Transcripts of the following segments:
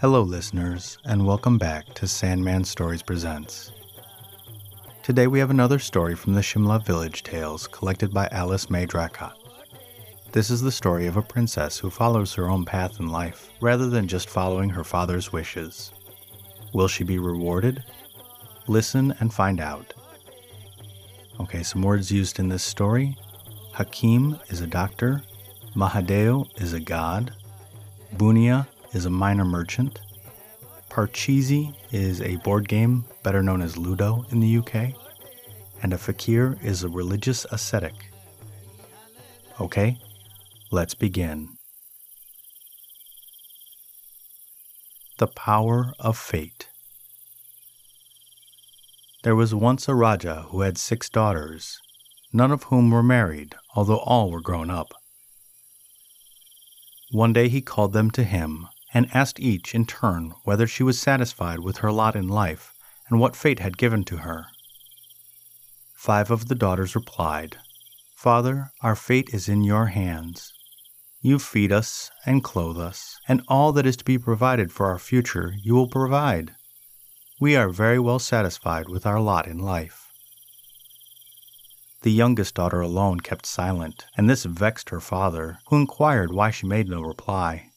Hello, listeners, and welcome back to Sandman Stories Presents. Today we have another story from the Shimla Village Tales collected by Alice May Dracott. This is the story of a princess who follows her own path in life rather than just following her father's wishes. Will she be rewarded? Listen and find out. Okay, some words used in this story Hakim is a doctor, Mahadeo is a god, Bunia is a minor merchant. Parcheesi is a board game better known as Ludo in the UK. And a fakir is a religious ascetic. Okay, let's begin. The Power of Fate. There was once a Raja who had six daughters, none of whom were married, although all were grown up. One day he called them to him and asked each in turn whether she was satisfied with her lot in life and what fate had given to her. Five of the daughters replied, Father, our fate is in your hands. You feed us and clothe us, and all that is to be provided for our future you will provide. We are very well satisfied with our lot in life. The youngest daughter alone kept silent, and this vexed her father, who inquired why she made no reply.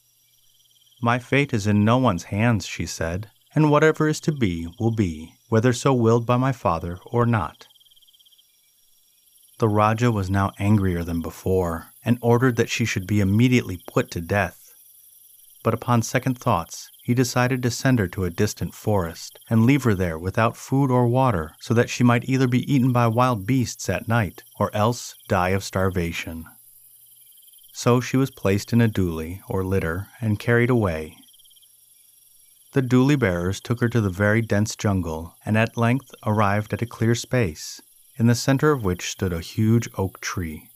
My fate is in no one's hands, she said, and whatever is to be will be, whether so willed by my father or not. The Raja was now angrier than before, and ordered that she should be immediately put to death. But upon second thoughts, he decided to send her to a distant forest and leave her there without food or water so that she might either be eaten by wild beasts at night or else die of starvation. So she was placed in a dooli, or litter, and carried away. The dooli bearers took her to the very dense jungle, and at length arrived at a clear space, in the center of which stood a huge oak tree.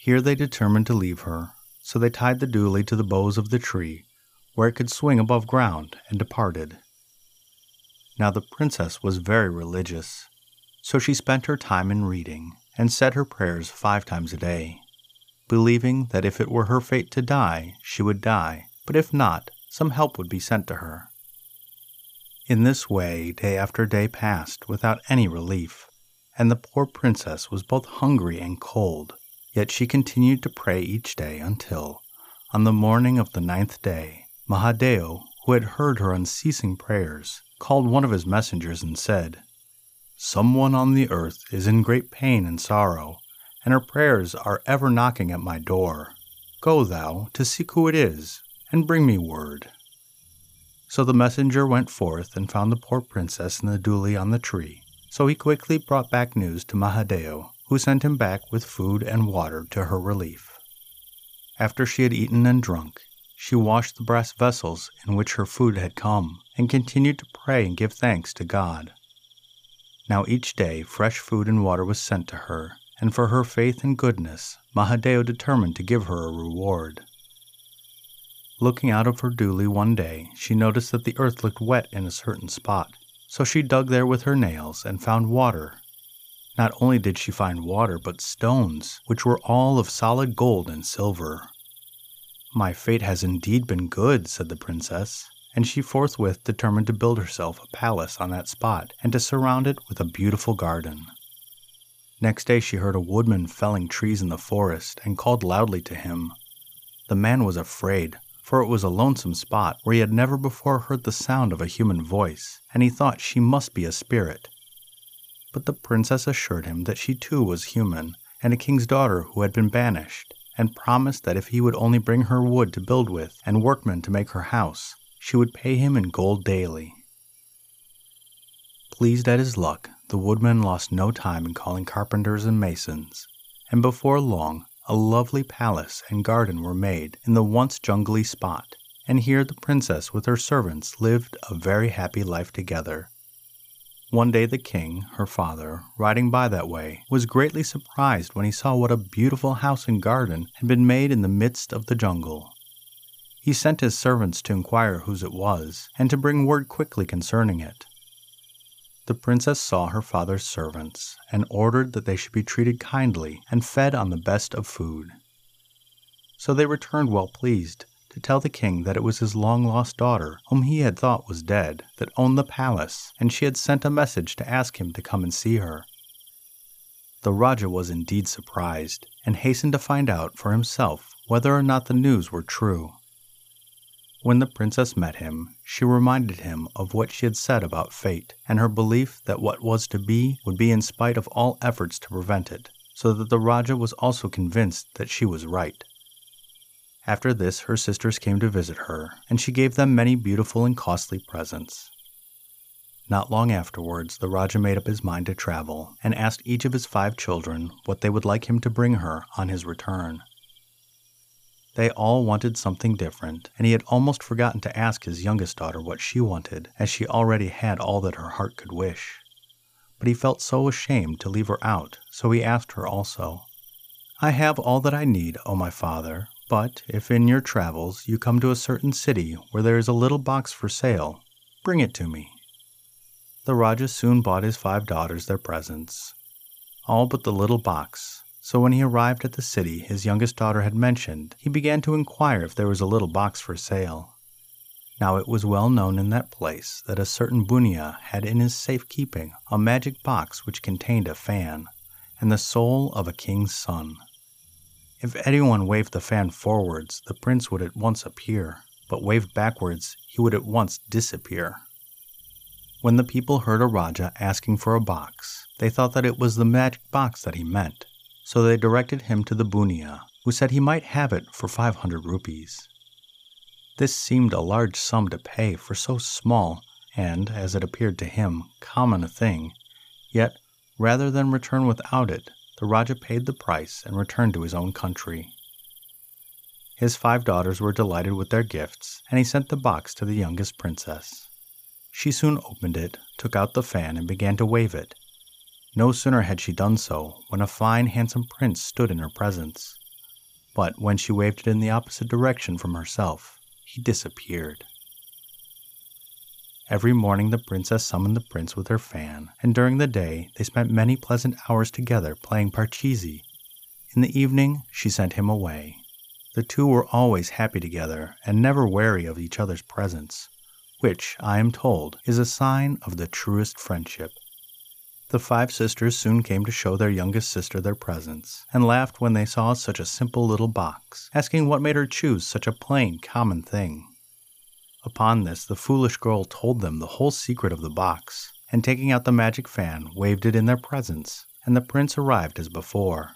Here they determined to leave her, so they tied the dooli to the boughs of the tree, where it could swing above ground, and departed. Now the princess was very religious, so she spent her time in reading, and said her prayers five times a day believing that if it were her fate to die, she would die, but if not, some help would be sent to her. In this way, day after day passed without any relief, and the poor princess was both hungry and cold, yet she continued to pray each day until, on the morning of the ninth day, Mahadeo, who had heard her unceasing prayers, called one of his messengers and said, Someone on the earth is in great pain and sorrow, and her prayers are ever knocking at my door. Go thou to seek who it is, and bring me word. So the messenger went forth and found the poor princess in the dooli on the tree. So he quickly brought back news to Mahadeo, who sent him back with food and water to her relief. After she had eaten and drunk, she washed the brass vessels in which her food had come, and continued to pray and give thanks to God. Now each day fresh food and water was sent to her, and for her faith and goodness, Mahadeo determined to give her a reward. Looking out of her dooli one day, she noticed that the earth looked wet in a certain spot, so she dug there with her nails and found water. Not only did she find water, but stones, which were all of solid gold and silver. My fate has indeed been good, said the princess, and she forthwith determined to build herself a palace on that spot and to surround it with a beautiful garden. Next day she heard a woodman felling trees in the forest and called loudly to him. The man was afraid, for it was a lonesome spot where he had never before heard the sound of a human voice, and he thought she must be a spirit. But the princess assured him that she too was human, and a king's daughter who had been banished, and promised that if he would only bring her wood to build with and workmen to make her house, she would pay him in gold daily. Pleased at his luck, the woodman lost no time in calling carpenters and masons, and before long a lovely palace and garden were made in the once jungly spot, and here the princess with her servants lived a very happy life together. One day the king, her father, riding by that way, was greatly surprised when he saw what a beautiful house and garden had been made in the midst of the jungle. He sent his servants to inquire whose it was, and to bring word quickly concerning it. The princess saw her father's servants and ordered that they should be treated kindly and fed on the best of food. So they returned well pleased, to tell the king that it was his long lost daughter, whom he had thought was dead, that owned the palace, and she had sent a message to ask him to come and see her. The Raja was indeed surprised, and hastened to find out for himself whether or not the news were true. When the princess met him, she reminded him of what she had said about fate, and her belief that what was to be would be in spite of all efforts to prevent it, so that the Raja was also convinced that she was right. After this, her sisters came to visit her, and she gave them many beautiful and costly presents. Not long afterwards, the Raja made up his mind to travel, and asked each of his five children what they would like him to bring her on his return. They all wanted something different, and he had almost forgotten to ask his youngest daughter what she wanted, as she already had all that her heart could wish. But he felt so ashamed to leave her out, so he asked her also. I have all that I need, O my father, but if in your travels you come to a certain city where there is a little box for sale, bring it to me. The Raja soon bought his five daughters their presents, all but the little box, so when he arrived at the city his youngest daughter had mentioned, he began to inquire if there was a little box for sale. Now it was well known in that place that a certain Bunia had in his safe keeping a magic box which contained a fan, and the soul of a king's son. If anyone waved the fan forwards, the prince would at once appear, but waved backwards, he would at once disappear. When the people heard a Raja asking for a box, they thought that it was the magic box that he meant, so they directed him to the Bunia, who said he might have it for 500 rupees. This seemed a large sum to pay for so small and, as it appeared to him, common a thing, yet, rather than return without it, the Raja paid the price and returned to his own country. His five daughters were delighted with their gifts, and he sent the box to the youngest princess. She soon opened it, took out the fan, and began to wave it, no sooner had she done so when a fine, handsome prince stood in her presence. But when she waved it in the opposite direction from herself, he disappeared. Every morning the princess summoned the prince with her fan, and during the day they spent many pleasant hours together playing parcheesi. In the evening she sent him away. The two were always happy together and never wary of each other's presence, which, I am told, is a sign of the truest friendship. The five sisters soon came to show their youngest sister their presents, and laughed when they saw such a simple little box, asking what made her choose such a plain, common thing. Upon this, the foolish girl told them the whole secret of the box, and taking out the magic fan, waved it in their presence, and the prince arrived as before.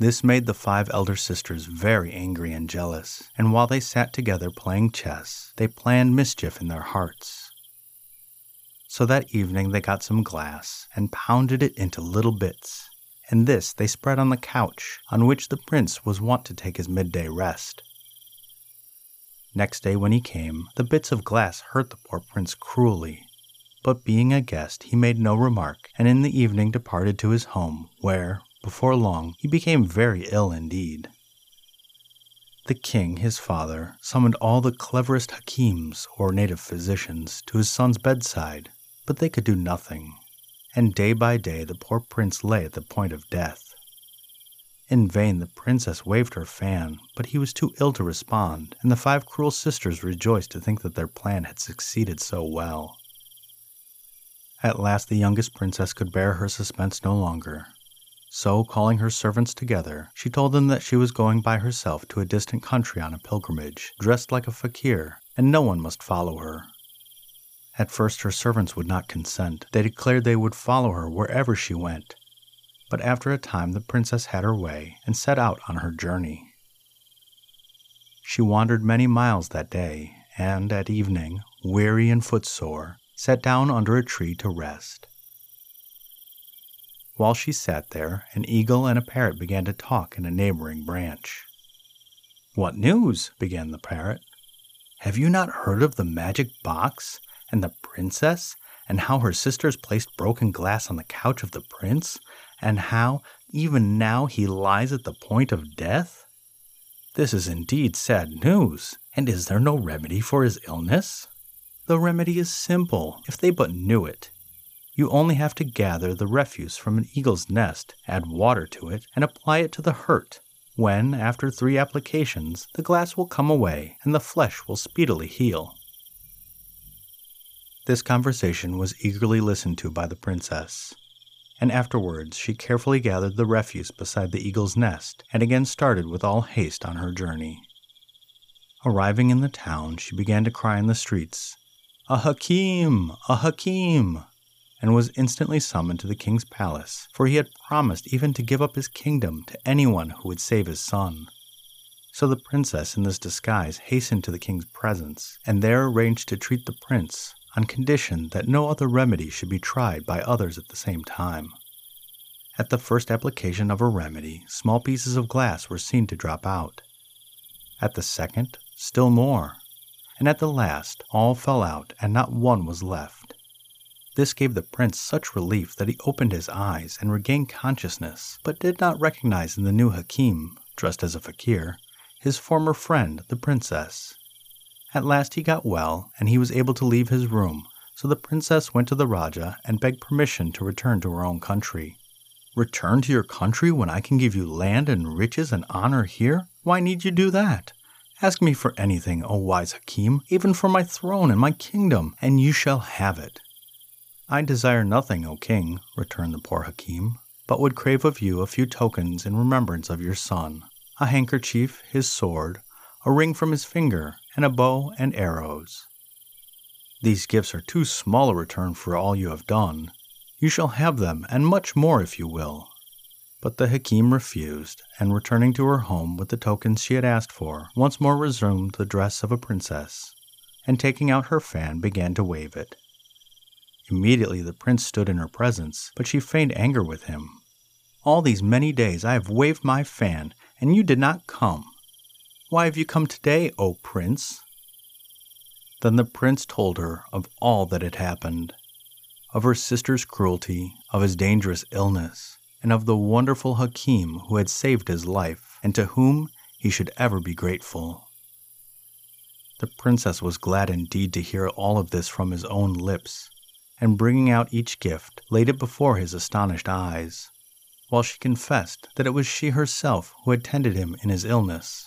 This made the five elder sisters very angry and jealous, and while they sat together playing chess, they planned mischief in their hearts. So that evening they got some glass and pounded it into little bits, and this they spread on the couch on which the prince was wont to take his midday rest. Next day, when he came, the bits of glass hurt the poor prince cruelly. But being a guest, he made no remark, and in the evening departed to his home, where, before long, he became very ill indeed. The king, his father, summoned all the cleverest hakims, or native physicians, to his son's bedside, but they could do nothing, and day by day the poor prince lay at the point of death. In vain the princess waved her fan, but he was too ill to respond, and the five cruel sisters rejoiced to think that their plan had succeeded so well. At last the youngest princess could bear her suspense no longer. So, calling her servants together, she told them that she was going by herself to a distant country on a pilgrimage, dressed like a fakir, and no one must follow her. At first, her servants would not consent. They declared they would follow her wherever she went. But after a time, the princess had her way and set out on her journey. She wandered many miles that day, and at evening, weary and footsore, sat down under a tree to rest. While she sat there, an eagle and a parrot began to talk in a neighboring branch. What news? began the parrot. Have you not heard of the magic box? And the princess, and how her sisters placed broken glass on the couch of the prince, and how, even now, he lies at the point of death? This is indeed sad news, and is there no remedy for his illness? The remedy is simple, if they but knew it. You only have to gather the refuse from an eagle's nest, add water to it, and apply it to the hurt, when, after three applications, the glass will come away and the flesh will speedily heal. This conversation was eagerly listened to by the princess, and afterwards she carefully gathered the refuse beside the eagle's nest and again started with all haste on her journey. Arriving in the town, she began to cry in the streets, A Hakim! A Hakim! and was instantly summoned to the king's palace, for he had promised even to give up his kingdom to anyone who would save his son. So the princess, in this disguise, hastened to the king's presence, and there arranged to treat the prince on condition that no other remedy should be tried by others at the same time. At the first application of a remedy, small pieces of glass were seen to drop out. At the second, still more, and at the last all fell out and not one was left. This gave the prince such relief that he opened his eyes and regained consciousness, but did not recognize in the new Hakim, dressed as a fakir, his former friend, the princess. At last he got well, and he was able to leave his room, so the princess went to the Raja and begged permission to return to her own country. Return to your country when I can give you land and riches and honor here? Why need you do that? Ask me for anything, O wise Hakim, even for my throne and my kingdom, and you shall have it. I desire nothing, O king, returned the poor Hakim, but would crave of you a few tokens in remembrance of your son a handkerchief, his sword, a ring from his finger, and a bow and arrows. These gifts are too small a return for all you have done. You shall have them, and much more if you will. But the Hakim refused, and returning to her home with the tokens she had asked for, once more resumed the dress of a princess, and taking out her fan began to wave it. Immediately the prince stood in her presence, but she feigned anger with him. All these many days I have waved my fan, and you did not come. Why have you come today, O prince? Then the prince told her of all that had happened, of her sister's cruelty, of his dangerous illness, and of the wonderful Hakim who had saved his life, and to whom he should ever be grateful. The princess was glad indeed to hear all of this from his own lips, and bringing out each gift, laid it before his astonished eyes, while she confessed that it was she herself who had tended him in his illness.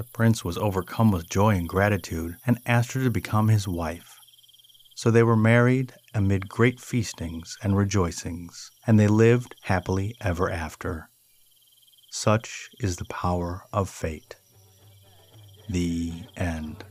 The prince was overcome with joy and gratitude, and asked her to become his wife. So they were married amid great feastings and rejoicings, and they lived happily ever after. Such is the power of fate. The end.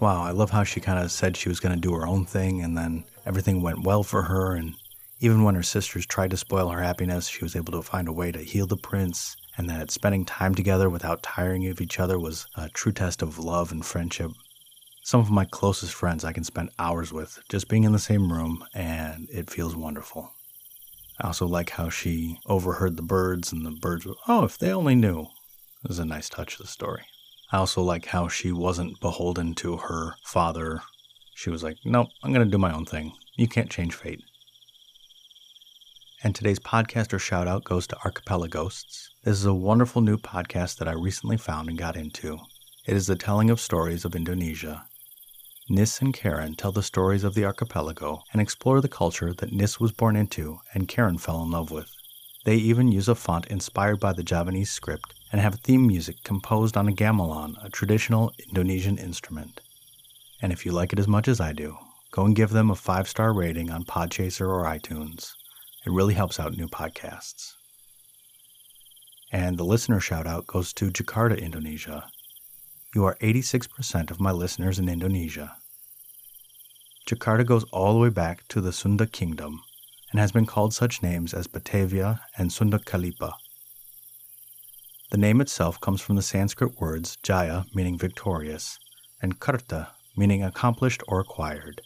Wow, I love how she kind of said she was going to do her own thing and then everything went well for her. And even when her sisters tried to spoil her happiness, she was able to find a way to heal the prince. And that spending time together without tiring of each other was a true test of love and friendship. Some of my closest friends I can spend hours with just being in the same room, and it feels wonderful. I also like how she overheard the birds, and the birds were, oh, if they only knew. It was a nice touch of the story. I also like how she wasn't beholden to her father. She was like, nope, I'm going to do my own thing. You can't change fate. And today's podcaster shout out goes to Archipelago Archipelagosts. This is a wonderful new podcast that I recently found and got into. It is the telling of stories of Indonesia. Nis and Karen tell the stories of the archipelago and explore the culture that Nis was born into and Karen fell in love with. They even use a font inspired by the Javanese script and have theme music composed on a gamelan, a traditional Indonesian instrument. And if you like it as much as I do, go and give them a five star rating on Podchaser or iTunes. It really helps out new podcasts. And the listener shout out goes to Jakarta, Indonesia. You are 86% of my listeners in Indonesia. Jakarta goes all the way back to the Sunda Kingdom and has been called such names as Batavia and Sunda Kelapa. The name itself comes from the Sanskrit words Jaya, meaning victorious, and Karta, meaning accomplished or acquired.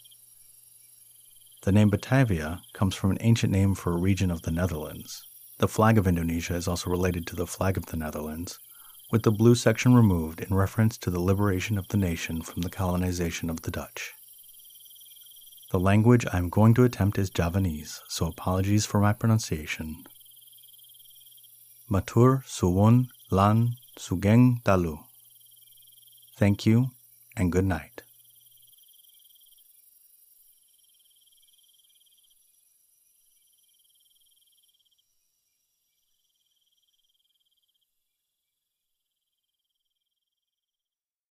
The name Batavia comes from an ancient name for a region of the Netherlands. The flag of Indonesia is also related to the flag of the Netherlands, with the blue section removed in reference to the liberation of the nation from the colonization of the Dutch. The language I'm going to attempt is Javanese, so apologies for my pronunciation. Matur Suwun lan sugeng dalu. Thank you and good night.